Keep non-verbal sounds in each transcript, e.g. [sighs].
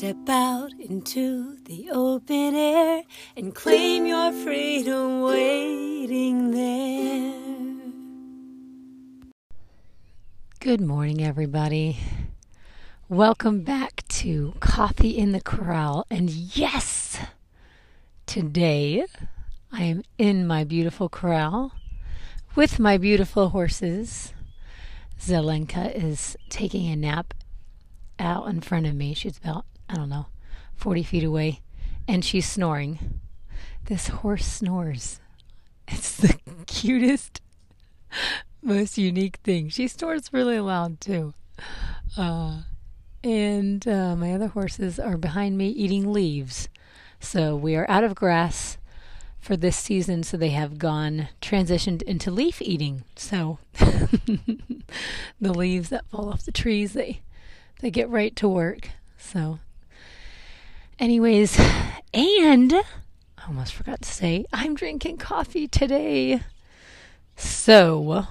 Step out into the open air and claim your freedom waiting there. Good morning, everybody. Welcome back to Coffee in the Corral. And yes, today I am in my beautiful corral with my beautiful horses. Zelenka is taking a nap out in front of me. She's about, I don't know, 40 feet away, and she's snoring. This horse snores. It's the [laughs] cutest, most unique thing. She snores really loud, too. Uh, and uh, my other horses are behind me eating leaves. So we are out of grass for this season, so they have gone transitioned into leaf eating. So [laughs] the leaves that fall off the trees, they they get right to work. So, anyways, and I almost forgot to say I'm drinking coffee today. So,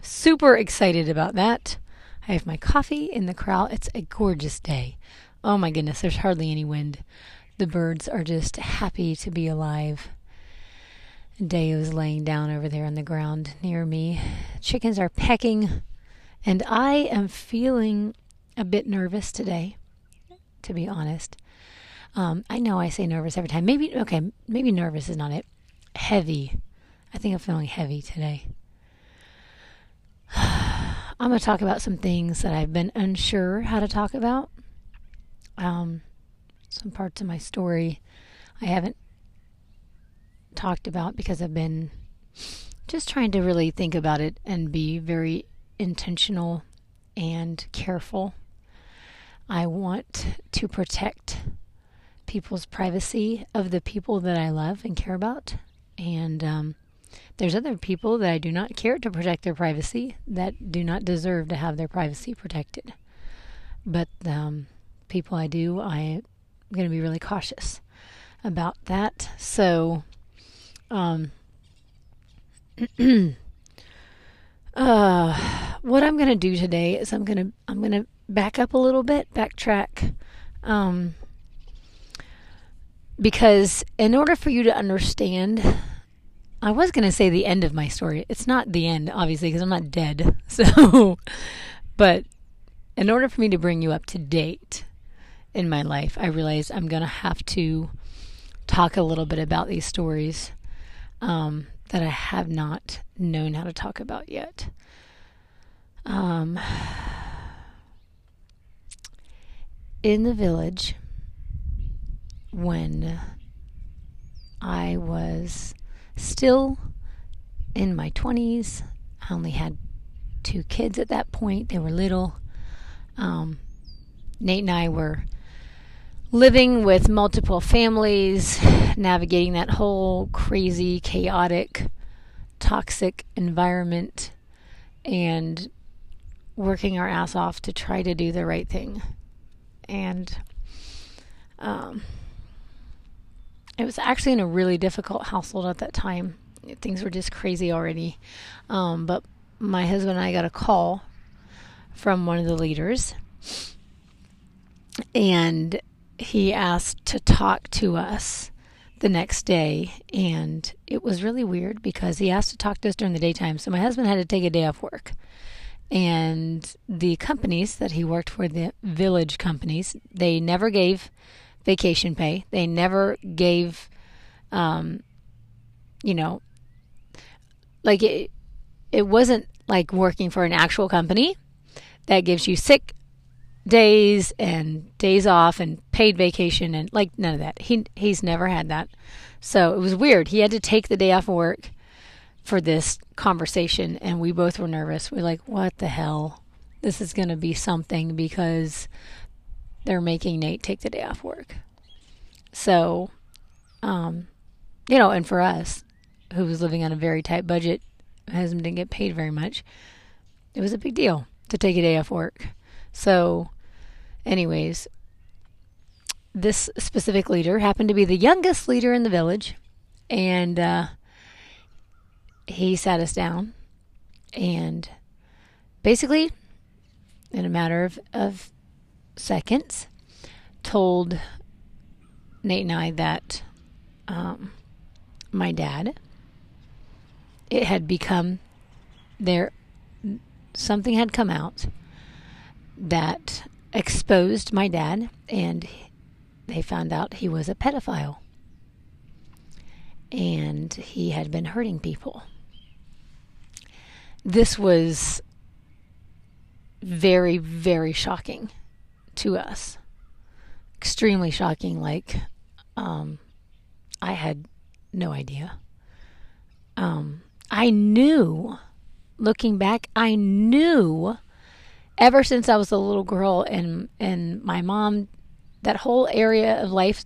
super excited about that. I have my coffee in the corral. It's a gorgeous day. Oh my goodness, there's hardly any wind. The birds are just happy to be alive. Is laying down over there on the ground near me. Chickens are pecking, and I am feeling a bit nervous today, to be honest. Um, I know I say nervous every time. Maybe, okay, maybe nervous is not it. Heavy. I think I'm feeling heavy today. [sighs] I'm going to talk about some things that I've been unsure how to talk about. Um, some parts of my story I haven't talked about because I've been just trying to really think about it and be very intentional and careful I want to protect people's privacy of the people that I love and care about. And um, there's other people that I do not care to protect their privacy that do not deserve to have their privacy protected. But um, people I do, I'm going to be really cautious about that. So, um, [clears throat] uh, what I'm going to do today is I'm going to I'm going to back up a little bit, backtrack. Um, because in order for you to understand, I was going to say the end of my story. It's not the end, obviously, because I'm not dead. [laughs] So, but in order for me to bring you up to date in my life, I realized I'm going to have to talk a little bit about these stories um, that I have not known how to talk about yet. Um, in the village when I was still in my 20s. I only had two kids at that point, they were little. Um, Nate and I were living with multiple families, navigating that whole crazy, chaotic, toxic environment, and working our ass off to try to do the right thing and um, it was actually in a really difficult household at that time. Things were just crazy already. Um, but my husband and I got a call from one of the leaders, and he asked to talk to us the next day. And it was really weird because he asked to talk to us during the daytime. So my husband had to take a day off work and the companies that he worked for, the village companies, they never gave vacation pay. They never gave, um, you know, like it. It wasn't like working for an actual company that gives you sick days and days off and paid vacation and like none of that. He he's never had that. So it was weird. He had to take the day off of work for this conversation and we both were nervous. We're like, what the hell? This is going to be something because they're making Nate take the day off work. So, um, you know, and for us, who was living on a very tight budget, my husband didn't get paid very much, it was a big deal to take a day off work. So, anyways, this specific leader happened to be the youngest leader in the village. And, uh, he sat us down and basically, in a matter of, of seconds, told Nate and I that um, my dad, it had become there, something had come out that exposed my dad, and they found out he was a pedophile. And he had been hurting people. This was very, very shocking to us. Extremely shocking. Like, um, I had no idea. Um, I knew, looking back, I knew ever since I was a little girl and and my mom that whole area of life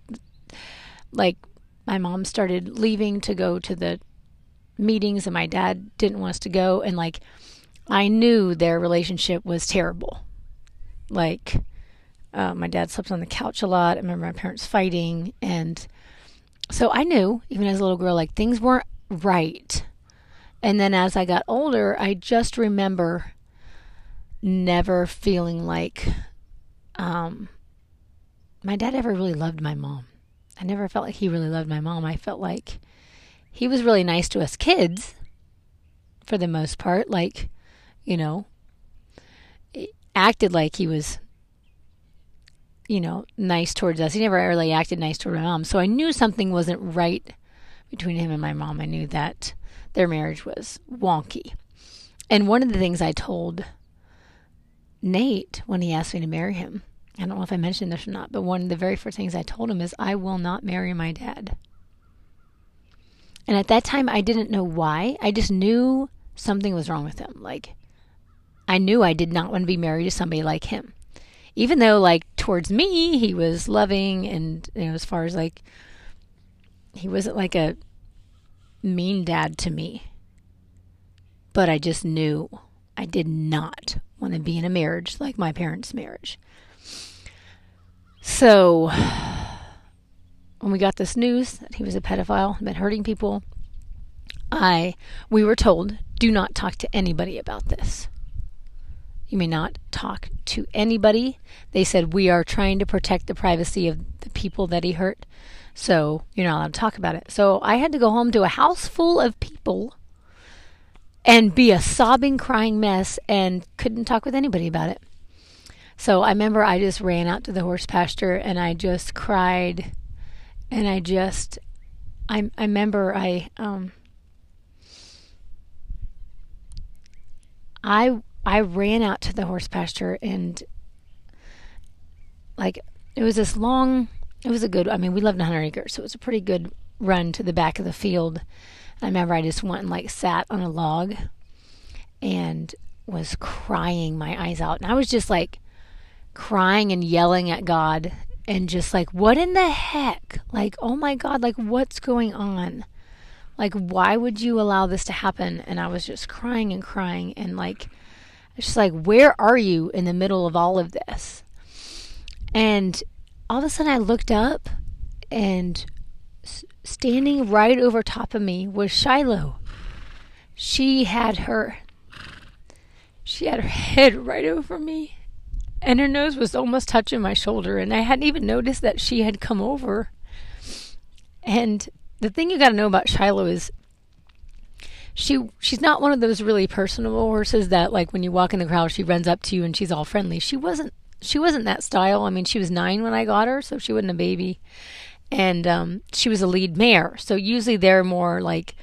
like my mom started leaving to go to the meetings and my dad didn't want us to go and like I knew their relationship was terrible. Like uh, my dad slept on the couch a lot. I remember my parents fighting and so I knew even as a little girl like things weren't right. And then as I got older, I just remember never feeling like um, my dad ever really loved my mom. I never felt like he really loved my mom. I felt like he was really nice to us kids for the most part. Like, you know, acted like he was, you know, nice towards us. He never really acted nice toward my mom. So I knew something wasn't right between him and my mom. I knew that their marriage was wonky. And one of the things I told Nate when he asked me to marry him. I don't know if I mentioned this or not, but one of the very first things I told him is, I will not marry my dad. And at that time, I didn't know why. I just knew something was wrong with him. Like, I knew I did not want to be married to somebody like him. Even though, like, towards me, he was loving and, you know, as far as like, he wasn't like a mean dad to me. But I just knew I did not want to be in a marriage like my parents' marriage. So, when we got this news that he was a pedophile, and been hurting people, I we were told do not talk to anybody about this. You may not talk to anybody. They said we are trying to protect the privacy of the people that he hurt. So, you're not allowed to talk about it. So, I had to go home to a house full of people and be a sobbing, crying mess and couldn't talk with anybody about it. So I remember I just ran out to the horse pasture and I just cried and I just I I remember I um I I ran out to the horse pasture and like it was this long it was a good I mean we lived in 100 acres so it was a pretty good run to the back of the field I remember I just went and like sat on a log and was crying my eyes out. And I was just like crying and yelling at God and just like, what in the heck? Like, oh my God, like what's going on? Like, why would you allow this to happen? And I was just crying and crying and like, it's just like, where are you in the middle of all of this? And all of a sudden I looked up and standing right over top of me was Shiloh. She had her she had her [laughs] head right over me and her nose was almost touching my shoulder and I hadn't even noticed that she had come over. And the thing you got to know about Shiloh is she she's not one of those really personable horses that like when you walk in the crowd she runs up to you and she's all friendly. She wasn't she wasn't that style. I mean, she was 9 when I got her, so she wasn't a baby and um, she was a lead mare. So usually they're more like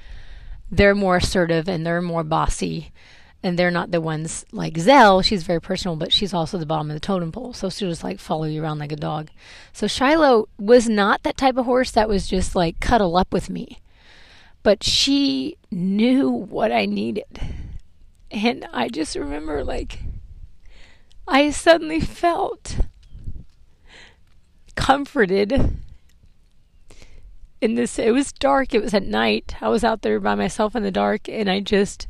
they're more assertive and they're more bossy, and they're not the ones like Zell. She's very personal, but she's also the bottom of the totem pole, so she'll just like follow you around like a dog. So Shiloh was not that type of horse that was just like cuddle up with me, but she knew what I needed, and I just remember like I suddenly felt comforted in this it was dark it was at night. I was out there by myself in the dark and i just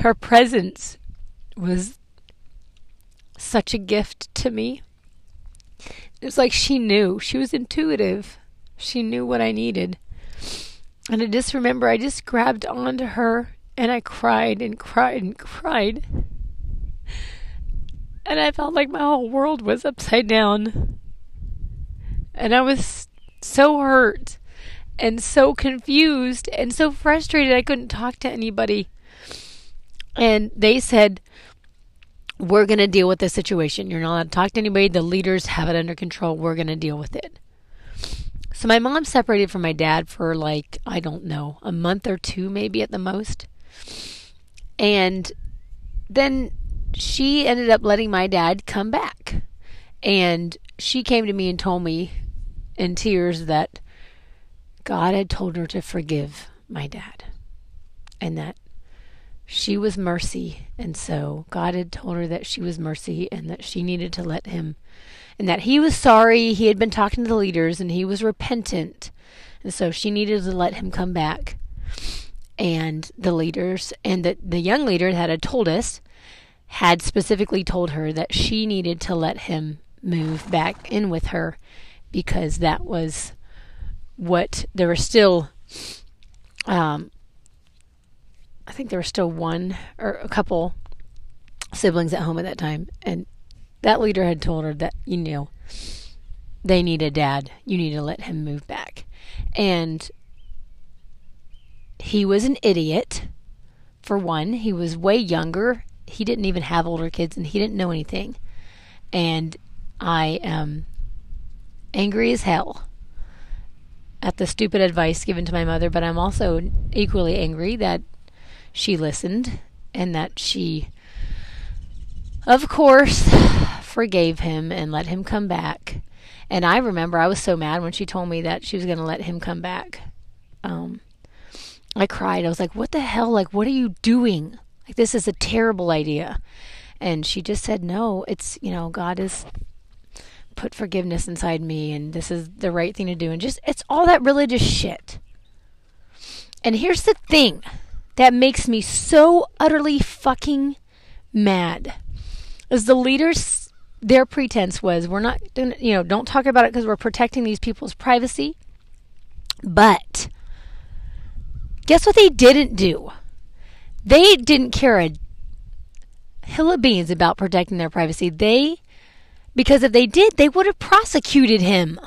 her presence was such a gift to me. It was like she knew she was intuitive. She knew what i needed and i just remember i just grabbed onto her and i cried and cried and cried and i felt like my whole world was upside down And I was so hurt and so confused and so frustrated I couldn't talk to anybody. And they said, We're going to deal with this situation. You're not allowed to talk to anybody. The leaders have it under control. We're going to deal with it. So my mom separated from my dad for like, I don't know, a month or two, maybe at the most. And then she ended up letting my dad come back. And she came to me and told me in tears that God had told her to forgive my dad and that she was mercy. And so God had told her that she was mercy and that she needed to let him, and that he was sorry. He had been talking to the leaders and he was repentant. And so she needed to let him come back. And the leaders and the, the young leader that had told us had specifically told her that she needed to let him move back in with her because that was what there was still um, I think there was still one or a couple siblings at home at that time and that leader had told her that you know they need a dad. You need to let him move back. And he was an idiot for one. He was way younger. He didn't even have older kids and he didn't know anything. And i am angry as hell at the stupid advice given to my mother, but I'm also equally angry that she listened and that she, of course, [sighs] forgave him and let him come back. And I remember I was so mad when she told me that she was going to let him come back. Um, I cried. I was like, what the hell? Like, what are you doing? Like, this is a terrible idea. And she just said, no, it's, you know, God is put forgiveness inside me and this is the right thing to do and just it's all that religious shit. And here's the thing that makes me so utterly fucking mad. Is the leaders their pretense was we're not doing you know, don't talk about it because we're protecting these people's privacy. But guess what they didn't do? They didn't care a hill of beans about protecting their privacy. They because if they did, they would have prosecuted him.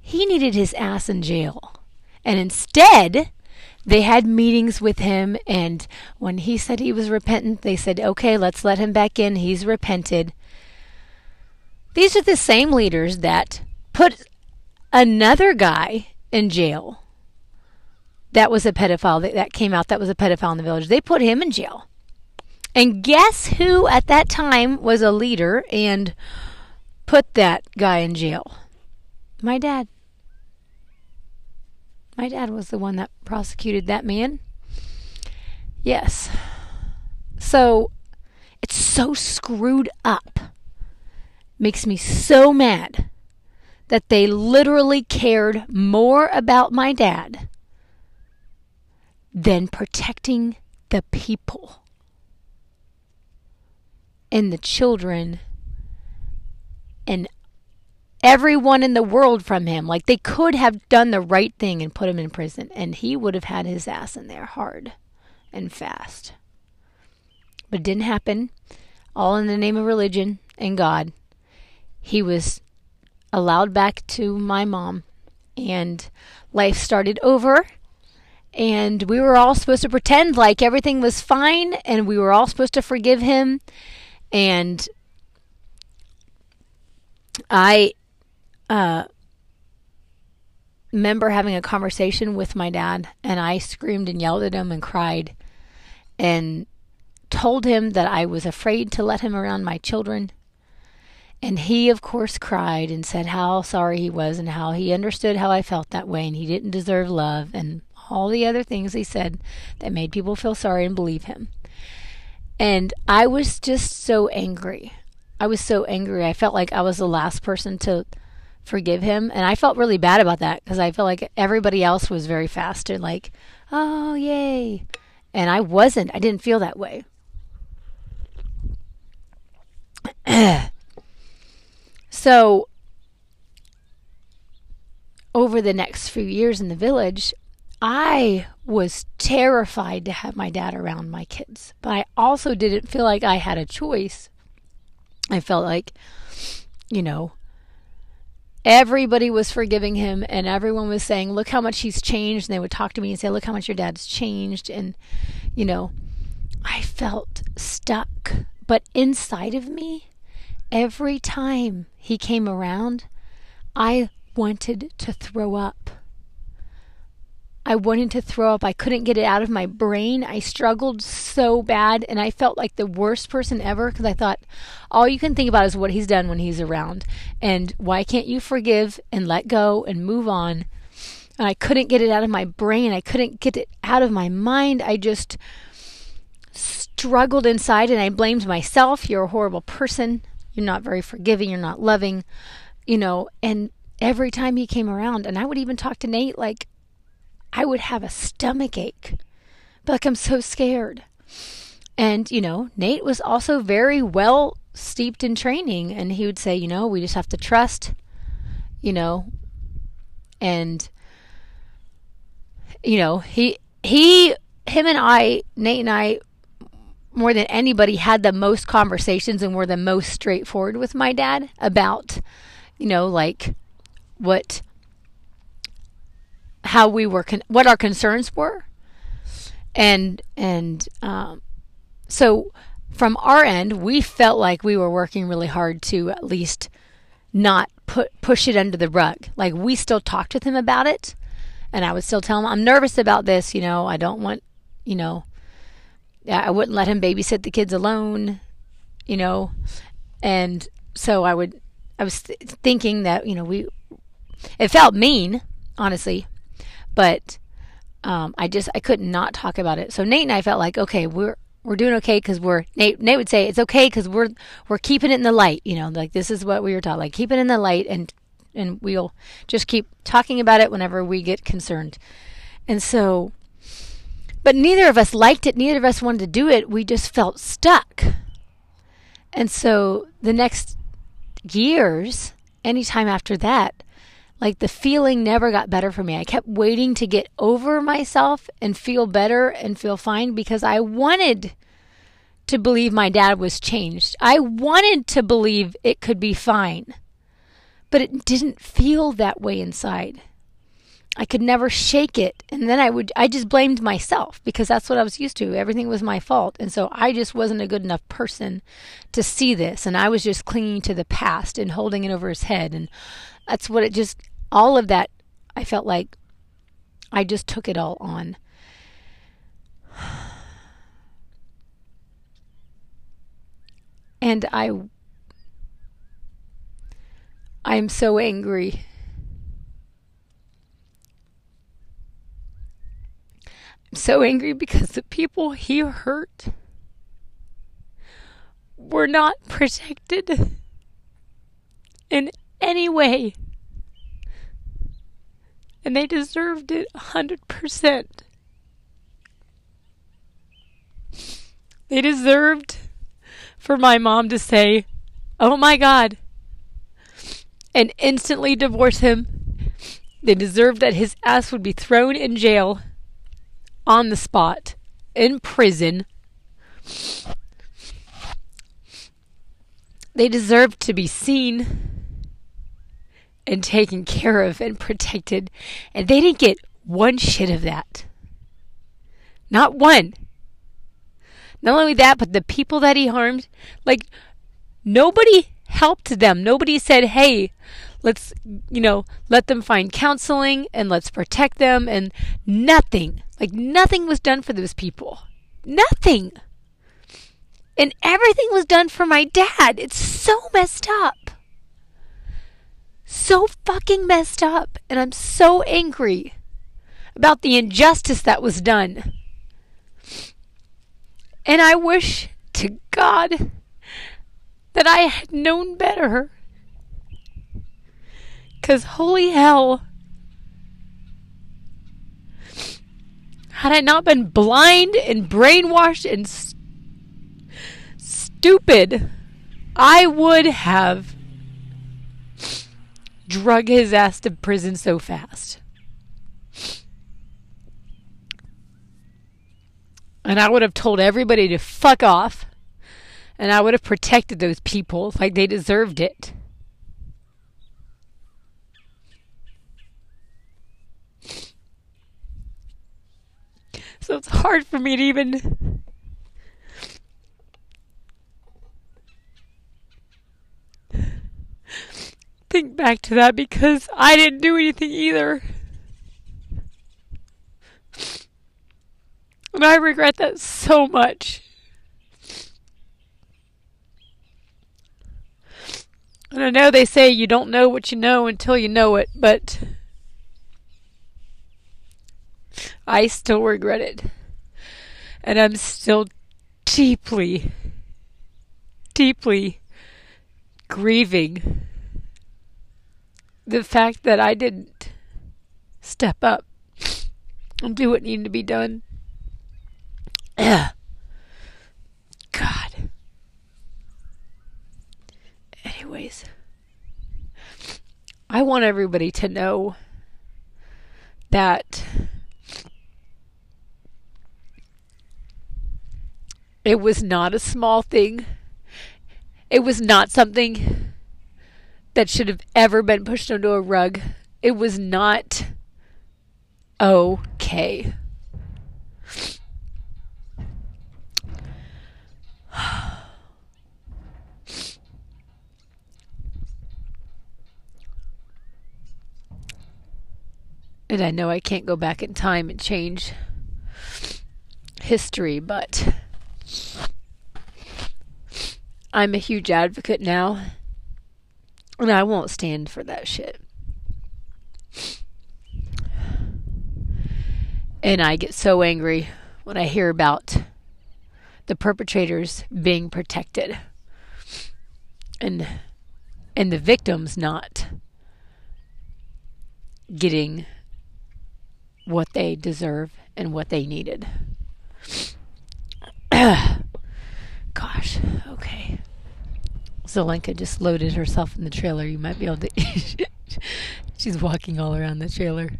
He needed his ass in jail. And instead, they had meetings with him. And when he said he was repentant, they said, okay, let's let him back in. He's repented. These are the same leaders that put another guy in jail that was a pedophile that, that came out that was a pedophile in the village. They put him in jail. And guess who at that time was a leader and put that guy in jail? My dad. My dad was the one that prosecuted that man. Yes. So it's so screwed up. Makes me so mad that they literally cared more about my dad than protecting the people and the children and everyone in the world from him. Like they could have done the right thing and put him in prison, and he would have had his ass in there hard and fast. But it didn't happen. All in the name of religion and God. He was allowed back to my mom, and life started over. And we were all supposed to pretend like everything was fine, and we were all supposed to forgive him and I uh, remember having a conversation with my dad, and I screamed and yelled at him and cried and told him that I was afraid to let him around my children. And he, of course, cried and said how sorry he was and how he understood how I felt that way and he didn't deserve love and all the other things he said that made people feel sorry and believe him. And I was just so angry. I was so angry. I felt like I was the last person to forgive him. And I felt really bad about that because I felt like everybody else was very fast and like, oh, yay. And I wasn't. I didn't feel that way. [clears throat] so, over the next few years in the village, I was terrified to have my dad around my kids, but I also didn't feel like I had a choice. I felt like, you know, everybody was forgiving him and everyone was saying, Look how much he's changed. And they would talk to me and say, Look how much your dad's changed. And, you know, I felt stuck. But inside of me, every time he came around, I wanted to throw up. I wanted to throw up. I couldn't get it out of my brain. I struggled so bad and I felt like the worst person ever because I thought all you can think about is what he's done when he's around. And why can't you forgive and let go and move on? And I couldn't get it out of my brain. I couldn't get it out of my mind. I just struggled inside and I blamed myself. You're a horrible person. You're not very forgiving. You're not loving, you know. And every time he came around, and I would even talk to Nate like, I would have a stomach ache. But like I'm so scared. And, you know, Nate was also very well steeped in training and he would say, you know, we just have to trust, you know, and you know, he he him and I, Nate and I more than anybody had the most conversations and were the most straightforward with my dad about, you know, like what how we were con- what our concerns were. And and um, so from our end we felt like we were working really hard to at least not put push it under the rug. Like we still talked with him about it. And i would still tell him i'm nervous about this you know i don't want you know i wouldn't let him babysit the kids alone you know. And so i would i was th- thinking that you know we it felt mean honestly but um, I just I could not talk about it. So Nate and I felt like okay, we're we're doing okay because we're Nate. Nate would say it's okay because we're we're keeping it in the light. You know, like this is what we were taught. Like keep it in the light, and and we'll just keep talking about it whenever we get concerned. And so, but neither of us liked it. Neither of us wanted to do it. We just felt stuck. And so the next years, anytime after that, like the feeling never got better for me. I kept waiting to get over myself and feel better and feel fine because I wanted to believe my dad was changed. I wanted to believe it could be fine. But it didn't feel that way inside. I could never shake it. And then I would, I just blamed myself because that's what I was used to. Everything was my fault. And so I just wasn't a good enough person to see this. And I was just clinging to the past and holding it over his head. And that's what it just, all of that, I felt like I just took it all on. [sighs] And I I'm so angry. I'm so angry because the people he hurt were not protected in any way and they deserved it a hundred percent. They deserved for my mom to say, Oh my God, and instantly divorce him. They deserved that his ass would be thrown in jail on the spot, in prison. They deserved to be seen and taken care of and protected. And they didn't get one shit of that. Not one. Not only that, but the people that he harmed, like, nobody helped them. Nobody said, hey, let's, you know, let them find counseling and let's protect them. And nothing, like, nothing was done for those people. Nothing. And everything was done for my dad. It's so messed up so fucking messed up. And I'm so angry about the injustice that was done. And I wish to God that I had known better. Because holy hell. Had I not been blind and brainwashed and st- stupid, I would have drug his ass to prison so fast. And I would have told everybody to fuck off. And I would have protected those people like they deserved it. So it's hard for me to even think back to that because I didn't do anything either. And I regret that so much. And I know they say you don't know what you know until you know it, but I still regret it. And I'm still deeply, deeply grieving the fact that I didn't step up and do what needed to be done. [clears throat] God. Anyways, I want everybody to know that it was not a small thing. It was not something that should have ever been pushed under a rug. It was not okay. [sighs] And I know I can't go back in time and change history, but I'm a huge advocate now. And I won't stand for that shit. And I get so angry when I hear about the perpetrators being protected and and the victims not getting what they deserve and what they needed. [coughs] Gosh, okay. Zelenka just loaded herself in the trailer. You might be able to. [laughs] She's walking all around the trailer.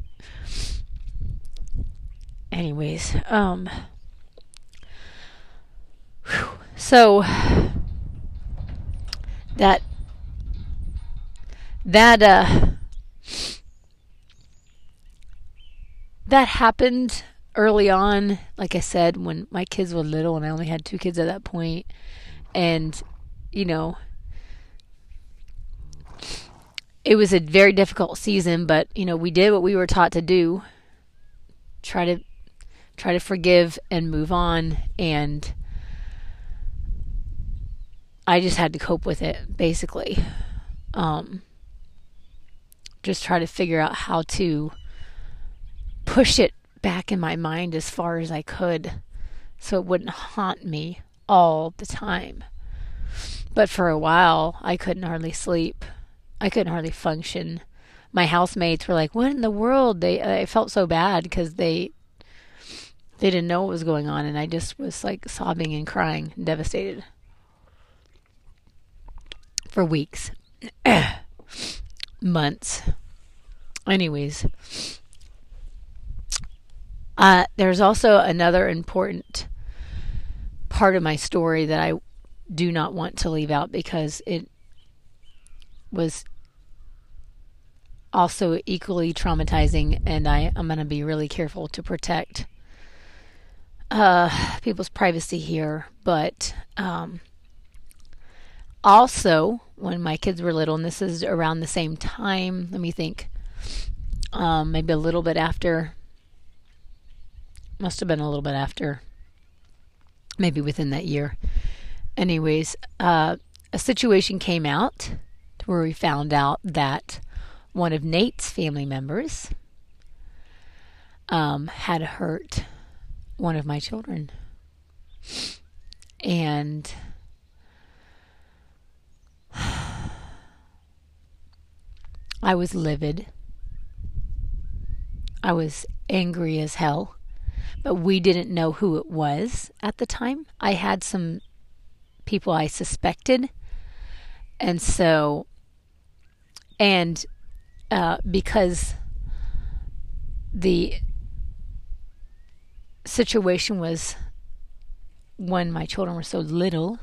Anyways, um. So that that uh that happened early on like i said when my kids were little and i only had two kids at that point and you know it was a very difficult season but you know we did what we were taught to do try to try to forgive and move on and i just had to cope with it basically um just try to figure out how to push it back in my mind as far as I could so it wouldn't haunt me all the time. But for a while, I couldn't hardly sleep. I couldn't hardly function. My housemates were like, "What in the world?" They I felt so bad because they they didn't know what was going on, and I just was like sobbing and crying, devastated for weeks, [clears throat] months. Anyways, uh, there's also another important part of my story that I do not want to leave out because it was also equally traumatizing, and I, I'm going to be really careful to protect uh, people's privacy here. But um, also, when my kids were little, and this is around the same time, let me think, um, maybe a little bit after must have been a little bit after, maybe within that year. Anyways, uh, a situation came out where we found out that one of Nate's family members um, had hurt one of my children. And I was livid. I was angry as hell but we didn't know who it was at the time. I had some people I suspected, and so, and uh, because the situation was when my children were so little,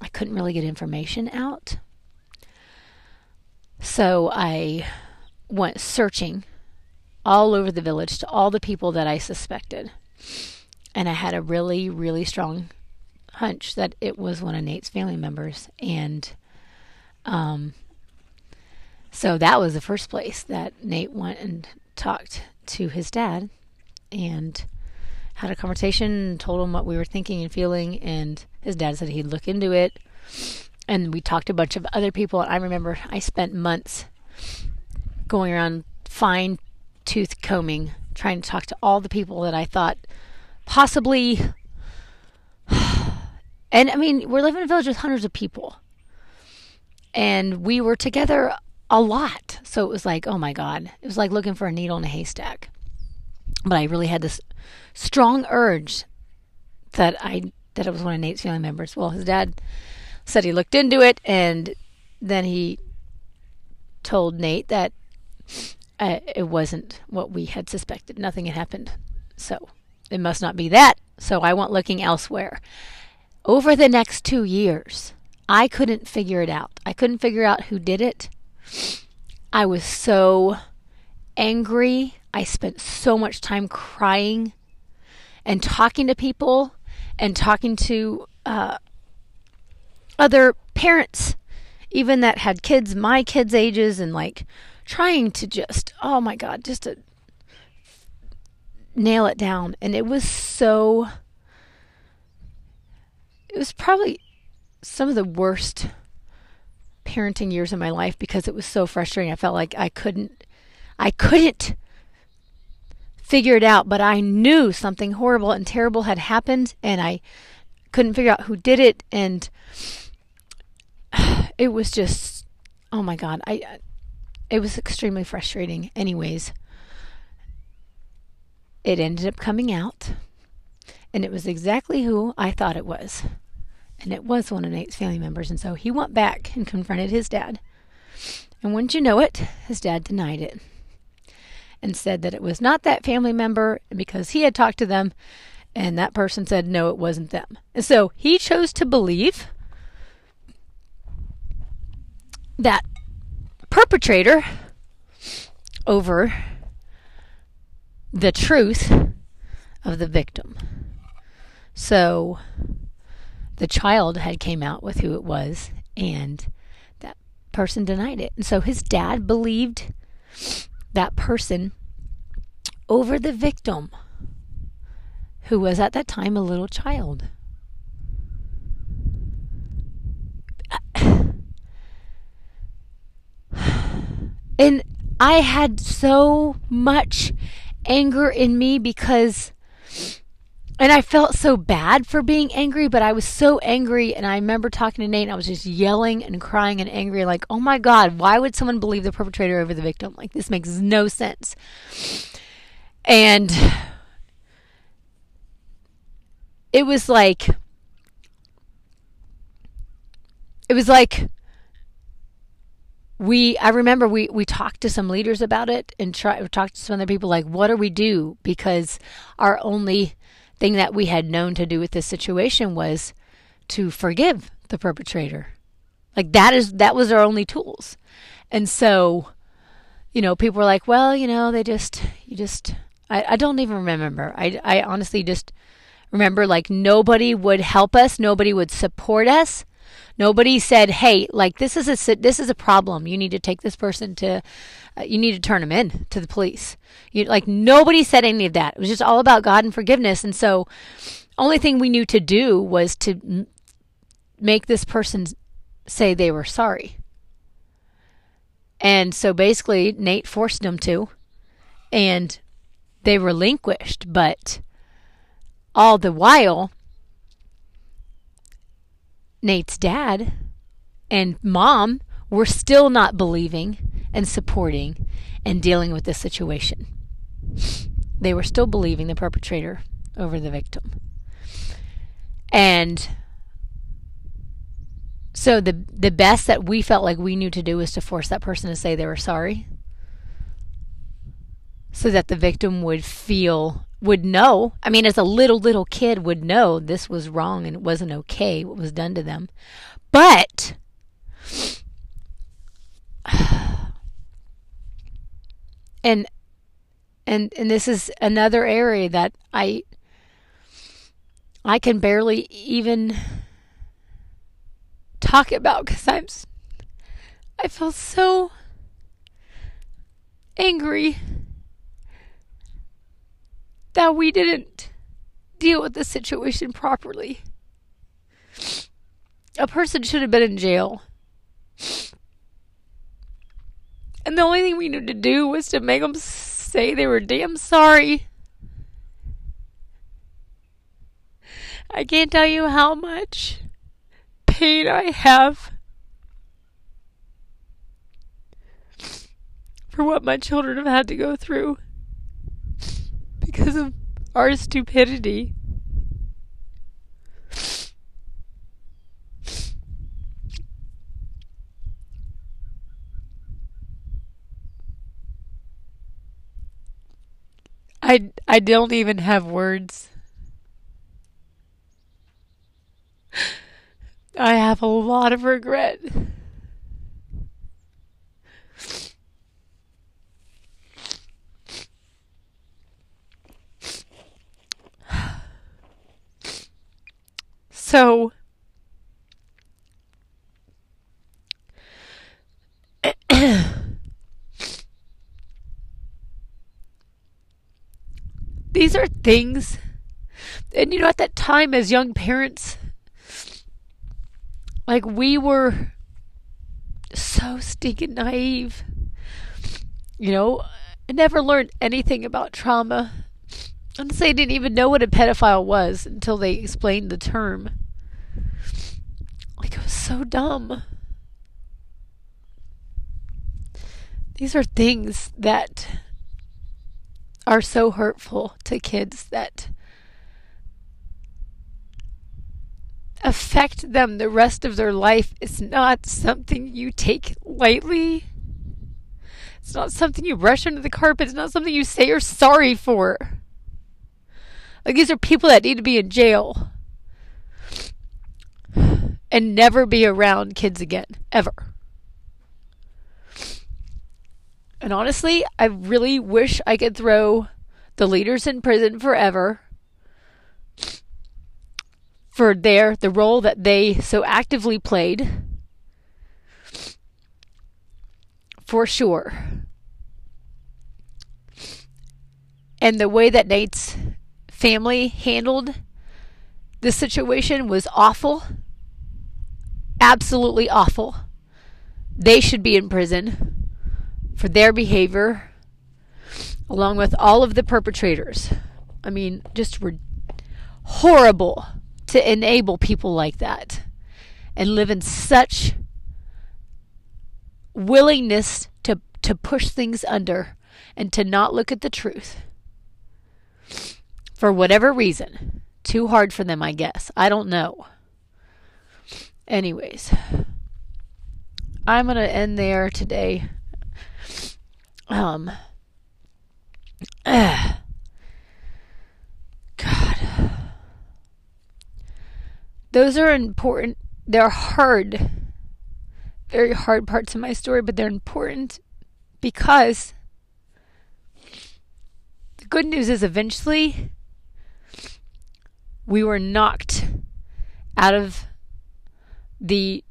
I couldn't really get information out. So I went searching all over the village to all the people that I suspected. And I had a really, really strong hunch that it was one of Nate's family members. And um, so that was the first place that Nate went and talked to his dad and had a conversation, told him what we were thinking and feeling. And his dad said he'd look into it. And we talked to a bunch of other people. And I remember I spent months going around fine tooth combing, trying to talk to all the people that I thought possibly. [sighs] And I mean, we're living in a village with hundreds of people. And we were together a lot. So it was like, oh my God. It was like looking for a needle in a haystack. But I really had this strong urge that I that it was one of Nate's family members. Well, his dad said he looked into it and then he told Nate that uh, it wasn't what we had suspected. Nothing had happened. So it must not be that. So I went looking elsewhere. Over the next two years, I couldn't figure it out. I couldn't figure out who did it. I was so angry. I spent so much time crying and talking to people and talking to uh, other parents, even that had kids my kids' ages, and like trying to just, oh my God, just to nail it down. And it was so, it was probably some of the worst parenting years of my life because it was so frustrating. I felt like I couldn't, I couldn't figure it out, but I knew something horrible and terrible had happened, and I couldn't figure out who did it, and [sighs] it was just, oh my God, I, it was extremely frustrating. Anyways, it ended up coming out, and it was exactly who I thought it was. And it was one of Nate's family members. And so he went back and confronted his dad. And wouldn't you know it, his dad denied it and said that it was not that family member because he had talked to them and that person said no, it wasn't them. And so he chose to believe that perpetrator over the truth of the victim. So the child had came out with who it was and that person denied it. And so his dad believed that person over the victim who was at that time a little child. [sighs] And I had so much anger in me because and I felt so bad for being angry, but I was so angry. And I remember talking to Nate, and I was just yelling and crying and angry, like, oh my God, why would someone believe the perpetrator over the victim? Like, this makes no sense. And it was like, it was like, we I remember we we talked to some leaders about it and try talked to some other people like what do we do because our only thing that we had known to do with this situation was to forgive the perpetrator. Like that is that was our only tools. And so, you know, people were like, well, you know, they just you just I, I don't even remember. I I honestly just remember like nobody would help us, nobody would support us. Nobody said, "Hey, like this is a this is a problem. You need to take this person to uh, you need to turn him in to the police." You like nobody said any of that. It was just all about God and forgiveness. And so only thing we knew to do was to make this person say they were sorry. And so basically Nate forced them to and they relinquished, but all the while Nate's dad and mom were still not believing and supporting and dealing with this situation. They were still believing the perpetrator over the victim. And so the the best that we felt like we knew to do was to force that person to say they were sorry so that the victim would feel would know. I mean, as a little, little kid would know this was wrong and it wasn't okay what was done to them. But [sighs] and and and this is another area that I I can barely even talk about because I'm I feel so angry that we didn't deal with the situation properly. A person should have been in jail. And the only thing we needed to do was to make them say they were damn sorry. I can't tell you how much pain I have for what my children have had to go through because of our stupidity. I I don't even have words. I have a lot of regret. So [coughs] these are things and you know at that time as young parents like we were so stinking naive you know I never learned anything about trauma. Honestly i didn't even know what a pedophile was until they explained the term like it was so dumb these are things that are so hurtful to kids that affect them the rest of their life is not something you take lightly. It's not something you brush under the carpet. It's not something you say you're sorry for. Like, these are people that need to be in jail and never be around kids again, ever. And honestly, I really wish I could throw the leaders in prison forever for their the role that they so actively played. For sure. And the way that Nate's family handled this situation was awful. Absolutely awful. They should be in prison for their behavior, along with all of the perpetrators. I mean, just were horrible to enable people like that and live in such willingness to, to push things under and to not look at the truth for whatever reason. Too hard for them, I guess. I don't know. Anyways, I'm going to end there today. Um, [sighs] God. Those are important. They're hard, very hard parts of my story, but they're important because the good news is eventually we were knocked out of the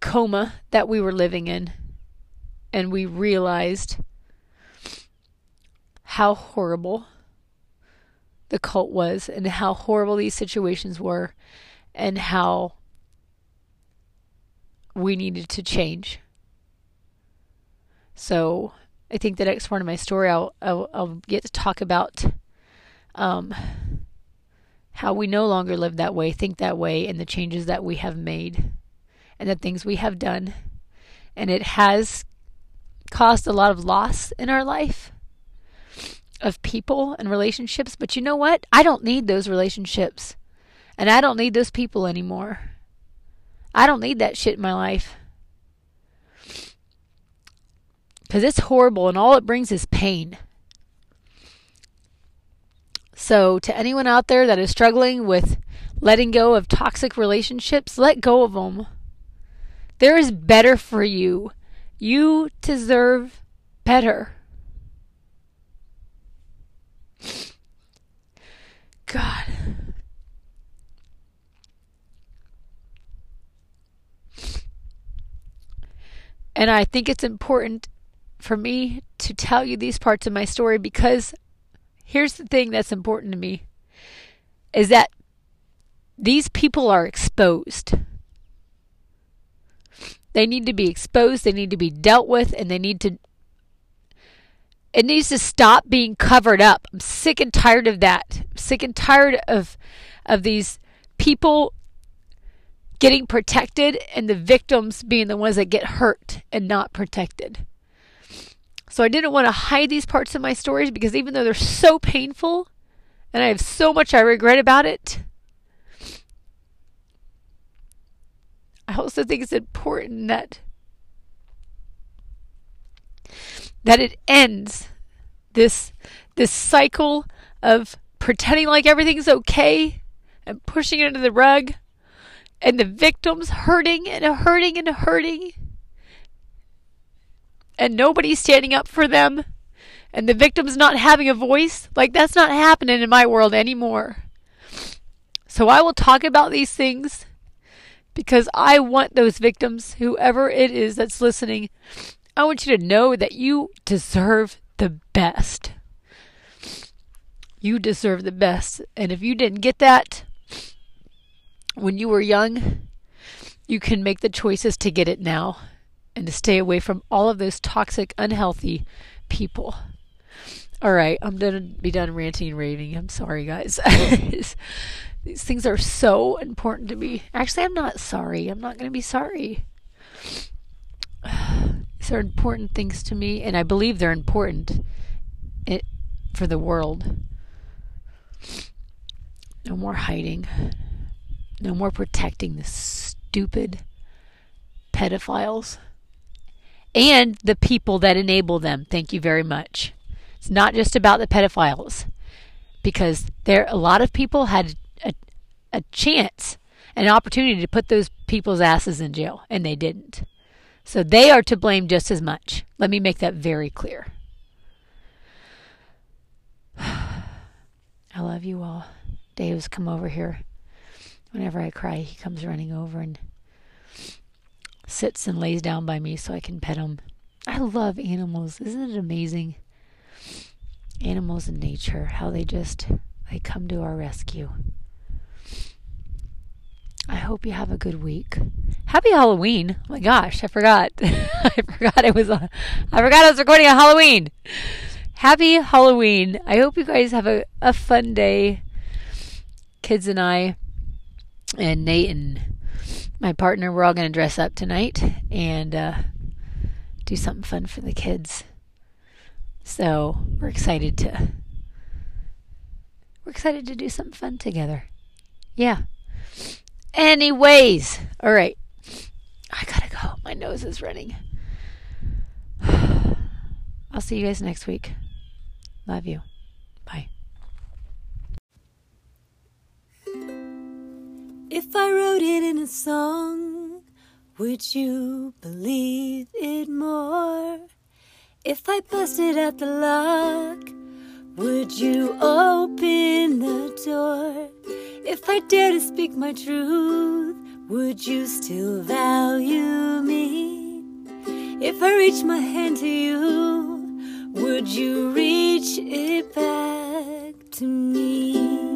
coma that we were living in and we realized how horrible the cult was and how horrible these situations were and how we needed to change. So I think the next part of my story I'll, I'll, I'll get to talk about um, how we no longer live that way, think that way, and the changes that we have made and the things we have done. And it has caused a lot of loss in our life of people and relationships. But you know what? I don't need those relationships. And I don't need those people anymore. I don't need that shit in my life. Because it's horrible and all it brings is pain. So, to anyone out there that is struggling with letting go of toxic relationships, let go of them. There is better for you. You deserve better. God. And I think it's important for me to tell you these parts of my story because here's the thing that's important to me is that these people are exposed. They need to be exposed, they need to be dealt with, and they need to. It needs to stop being covered up. I'm sick and tired of that. I'm sick and tired of of these people getting protected and the victims being the ones that get hurt and not protected. So I didn't want to hide these parts of my stories because even though they're so painful and I have so much I regret about it, I also think it's important that that it ends this this cycle of pretending like everything's okay and pushing it under the rug and the victims hurting and hurting and hurting and nobody's standing up for them and the victims not having a voice like that's not happening in my world anymore so i will talk about these things because I want those victims, whoever it is that's listening, I want you to know that you deserve the best. You deserve the best. And if you didn't get that when you were young, you can make the choices to get it now and to stay away from all of those toxic, unhealthy people. All right, I'm gonna be done ranting and raving. I'm sorry, guys. [laughs] These things are so important to me. Actually, I'm not sorry. I'm not going to be sorry. [sighs] These are important things to me, and I believe they're important it, for the world. No more hiding. No more protecting the stupid pedophiles and the people that enable them. Thank you very much. It's not just about the pedophiles because there a lot of people had a a chance, an opportunity to put those people's asses in jail, and they didn't. So they are to blame just as much. Let me make that very clear. [sighs] I love you all. Dave's come over here. Whenever I cry, he comes running over and sits and lays down by me so I can pet him. I love animals. Isn't it amazing? Animals in nature, how they just they come to our rescue. I hope you have a good week. Happy Halloween. Oh my gosh, I forgot. [laughs] I forgot it was I forgot I was recording on Halloween. Happy Halloween. I hope you guys have a, a fun day. Kids and I and Nate and my partner, we're all going to dress up tonight and uh, do something fun for the kids. So we're excited to we're excited to do something fun together. Yeah. Anyways, all right. I gotta go. My nose is running. [sighs] I'll see you guys next week. Love you. If I wrote it in a song, would you believe it more? If I busted out the lock, would you open the door? If I dare to speak my truth, would you still value me? If I reach my hand to you, would you reach it back to me?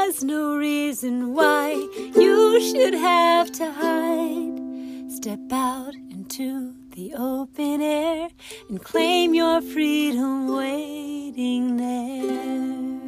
There's no reason why you should have to hide. Step out into the open air and claim your freedom waiting there.